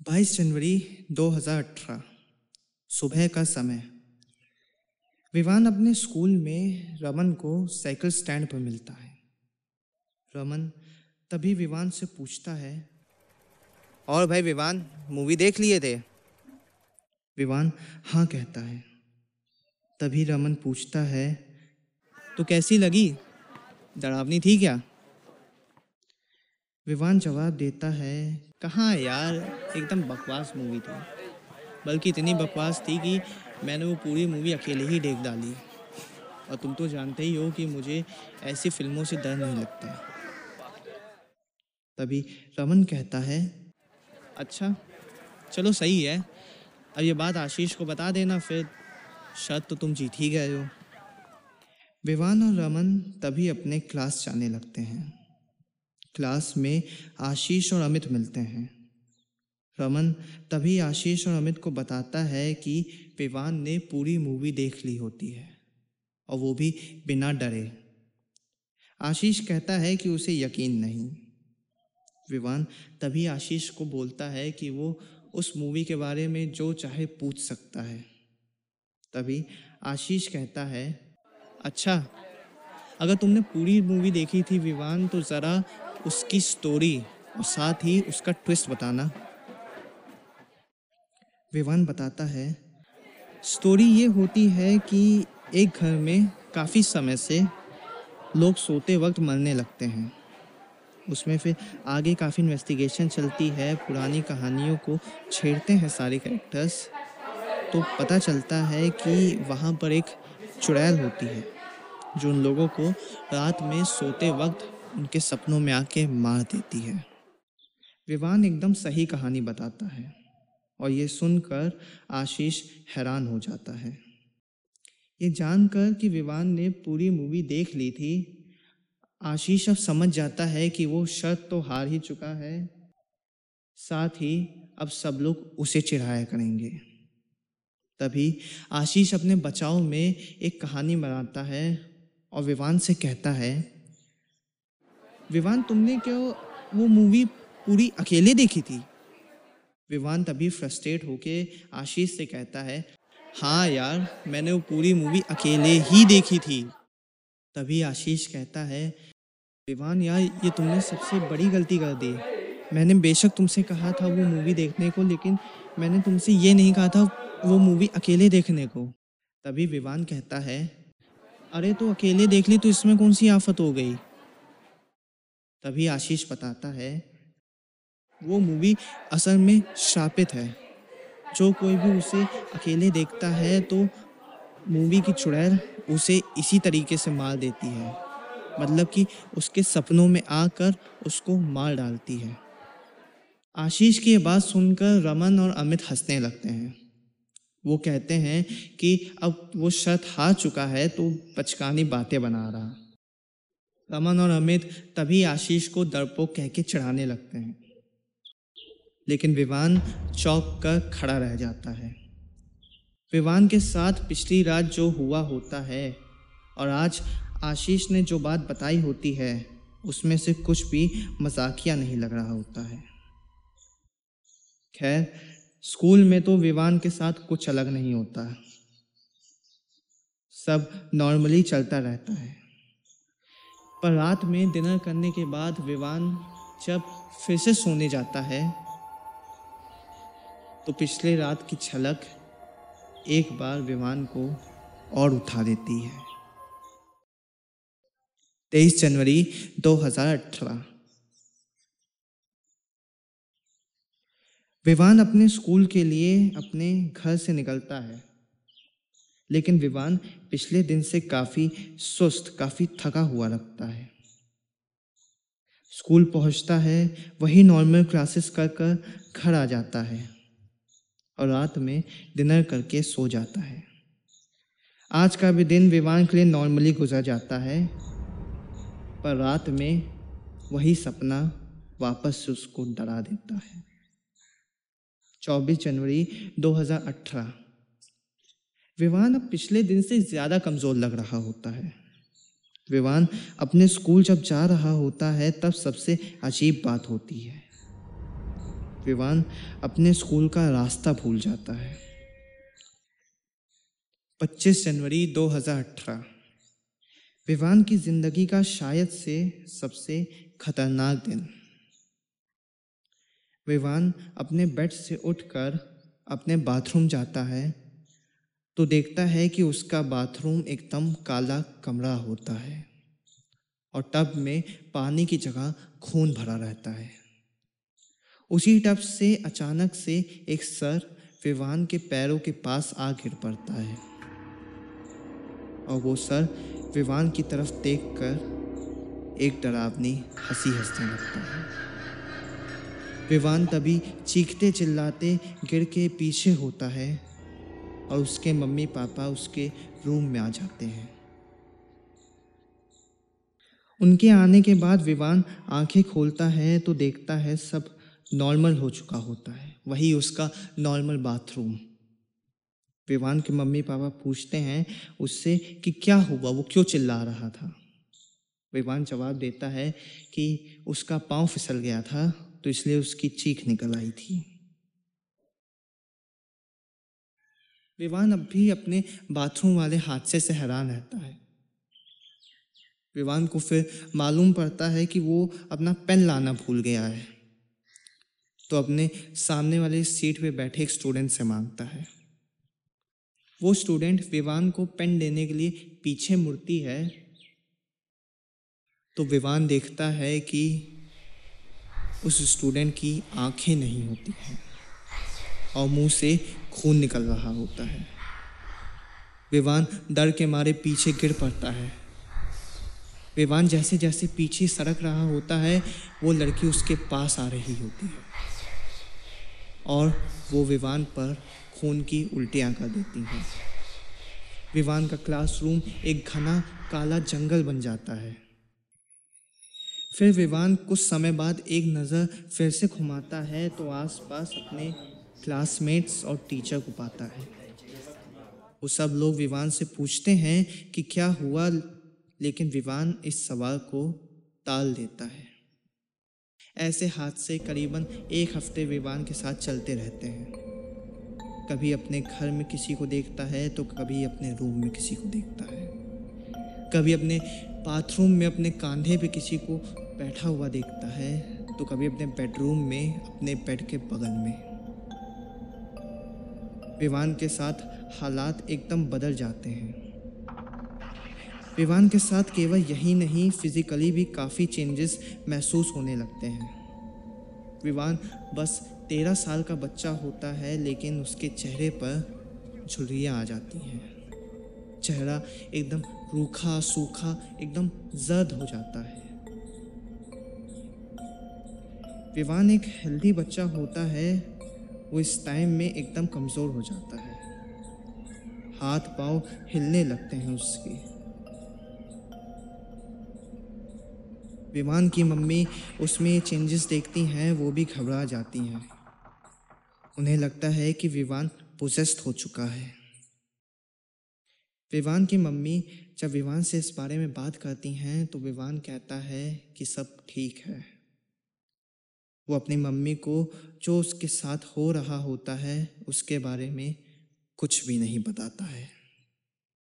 22 जनवरी 2018 सुबह का समय। विवान अपने स्कूल में रमन को साइकिल स्टैंड पर मिलता है। रमन तभी विवान से पूछता है, और भाई विवान, मूवी देख लिए थे? विवान हाँ कहता है। तभी रमन पूछता है तो कैसी लगी? डरावनी थी क्या? विवान जवाब देता है, कहाँ यार, एकदम बकवास मूवी थी बल्कि इतनी बकवास थी कि मैंने वो पूरी मूवी अकेले ही देख डाली। और तुम तो जानते ही हो कि मुझे ऐसी फ़िल्मों से डर नहीं लगता। तभी रमन कहता है अच्छा चलो सही है। अब ये बात आशीष को बता देना, फिर शायद तो तुम जीत ही गए हो। विवान और रमन तभी अपने क्लास जाने लगते हैं। क्लास में आशीष और अमित मिलते हैं। रमन तभी आशीष और अमित को बताता है कि विवान ने पूरी मूवी देख ली होती है, और वो भी बिना डरे। आशीष कहता है कि उसे यकीन नहीं। विवान तभी आशीष को बोलता है कि वो उस मूवी के बारे में जो चाहे पूछ सकता है। तभी आशीष कहता है अच्छा अगर तुमने पूरी मूवी देखी थी विवान तो ज़रा उसकी स्टोरी और साथ ही उसका ट्विस्ट बताना। विवान बताता है स्टोरी ये होती है कि एक घर में काफ़ी समय से लोग सोते वक्त मरने लगते हैं। उसमें फिर आगे काफ़ी इन्वेस्टिगेशन चलती है, पुरानी कहानियों को छेड़ते हैं सारे कैरेक्टर्स तो पता चलता है कि वहाँ पर एक चुड़ैल होती है, जो उन लोगों को रात में सोते वक्त उनके सपनों में आके मार देती है। विवान एकदम सही कहानी बताता है और ये सुनकर आशीष हैरान हो जाता है। ये जानकर कि विवान ने पूरी मूवी देख ली थी, आशीष अब समझ जाता है कि वो शर्त तो हार ही चुका है। साथ ही अब सब लोग उसे चिढ़ाया करेंगे। तभी आशीष अपने बचाव में एक कहानी बनाता है और विवान से कहता है विवान, तुमने क्यों वो मूवी पूरी अकेले देखी थी? विवान तभी फ्रस्ट्रेट होके आशीष से कहता है हाँ यार, मैंने वो पूरी मूवी अकेले ही देखी थी। तभी आशीष कहता है, विवान यार, ये तुमने सबसे बड़ी गलती कर दी। मैंने बेशक तुमसे कहा था वो मूवी देखने को, लेकिन मैंने तुमसे ये नहीं कहा था वो मूवी अकेले देखने को। तभी विवान कहता है, अरे तो अकेले देख ली तो इसमें कौन सी आफत हो गई? तभी आशीष बताता है, वो मूवी असल में श्रापित है। जो कोई भी उसे अकेले देखता है तो मूवी की चुड़ैल उसे इसी तरीके से मार देती है। मतलब कि उसके सपनों में आकर उसको मार डालती है। आशीष की ये बात सुनकर रमन और अमित हंसने लगते हैं। वो कहते हैं कि अब वो शर्त हार चुका है तो पचकानी बातें बना रहा। रमन और अमित तभी आशीष को डरपोक कह के चढ़ाने लगते हैं। लेकिन विवान चौक कर खड़ा रह जाता है। विवान के साथ पिछली रात जो हुआ होता है, और आज आशीष ने जो बात बताई होती है, उसमें से कुछ भी मजाकिया नहीं लग रहा होता है। खैर, स्कूल में तो विवान के साथ कुछ अलग नहीं होता। सब नॉर्मली चलता रहता है। पर रात में डिनर करने के बाद विवान जब फिर से सोने जाता है तो पिछले रात की छलक एक बार विमान को और उठा देती है। तेईस जनवरी 2018 विवान अपने स्कूल के लिए अपने घर से निकलता है। लेकिन विवान पिछले दिन से काफ़ी सुस्त, काफ़ी थका हुआ लगता है। स्कूल पहुँचता है, वही नॉर्मल क्लासेस कर कर घर आ जाता है और रात में डिनर करके सो जाता है। आज का भी दिन विवान के लिए नॉर्मली गुजर जाता है, पर रात में वही सपना वापस से उसको डरा देता है। 24 जनवरी 2018 विवान अब पिछले दिन से ज़्यादा कमज़ोर लग रहा होता है। विवान अपने स्कूल जब जा रहा होता है, तब सबसे अजीब बात होती है। विवान अपने स्कूल का रास्ता भूल जाता है। 25 जनवरी 2018 विवान की ज़िंदगी का शायद से सबसे खतरनाक दिन। विवान अपने बेड से उठकर अपने बाथरूम जाता है तो देखता है कि उसका बाथरूम एकदम काला कमरा होता है और टब में पानी की जगह खून भरा रहता है। उसी टब से अचानक से एक सर विवान के पैरों के पास आ गिर पड़ता है और वो सर विवान की तरफ़ देखकर एक डरावनी हँसी हंसने लगता है। विवान तभी चीखते चिल्लाते गिर के पीछे होता है और उसके मम्मी पापा उसके रूम में आ जाते हैं। उनके आने के बाद विवान आँखें खोलता है तो देखता है सब नॉर्मल हो चुका होता है। वही उसका नॉर्मल बाथरूम। विवान के मम्मी पापा पूछते हैं उससे कि क्या हुआ? वो क्यों चिल्ला रहा था? विवान जवाब देता है कि उसका पाँव फिसल गया था तो इसलिए उसकी चीख निकल आई थी। विवान अब भी अपने बाथरूम वाले हादसे से हैरान रहता है। विवान को फिर मालूम पड़ता है कि वो अपना पेन लाना भूल गया है। तो अपने सामने वाले सीट पे बैठे एक स्टूडेंट से माँगता है। वो स्टूडेंट विवान को पेन देने के लिए पीछे मुड़ती है। तो विवान देखता है कि उस स्टूडेंट की आँखें नहीं होती हैं और मुँह से खून निकल रहा होता है। विवान डर के मारे पीछे गिर पड़ता है। विवान जैसे जैसे पीछे सड़क रहा होता है, वो लड़की उसके पास आ रही होती है। और वो विवान पर खून की उल्टियाँ कर देती हैं। विवान का क्लासरूम एक घना काला जंगल बन जाता है। फिर विवान कुछ समय बाद एक नज़र फिर से घुमाता है तो आसपास अपने क्लासमेट्स और टीचर को पाता है। वो सब लोग विवान से पूछते हैं कि क्या हुआ, लेकिन विवान इस सवाल को टाल देता है। ऐसे हादसे करीबन एक हफ़्ते विवान के साथ चलते रहते हैं। कभी अपने घर में किसी को देखता है तो कभी अपने रूम में किसी को देखता है। कभी अपने बाथरूम में अपने कंधे पे किसी को बैठा हुआ देखता है तो कभी अपने बेडरूम में, अपने बेड के बगल में। विवान के साथ हालात एकदम बदल जाते हैं। विवान के साथ केवल यही नहीं फिजिकली भी काफ़ी चेंजेस महसूस होने लगते हैं। विवान बस तेरह साल का बच्चा होता है, लेकिन उसके चेहरे पर झुर्रियाँ आ जाती हैं। चेहरा एकदम रूखा, सूखा, एकदम जर्द हो जाता है। विवान एक हेल्दी बच्चा होता है वो इस टाइम में एकदम कमज़ोर हो जाता है। हाथ पाँव हिलने लगते हैं उसके। विमान की मम्मी उसमें चेंजेस देखती हैं, वो भी घबरा जाती हैं। उन्हें लगता है कि विवान पोजेस्ट हो चुका है। विवान की मम्मी जब विवान से इस बारे में बात करती हैं तो विवान कहता है कि सब ठीक है। वो अपनी मम्मी को जो उसके साथ हो रहा होता है, उसके बारे में कुछ भी नहीं बताता है।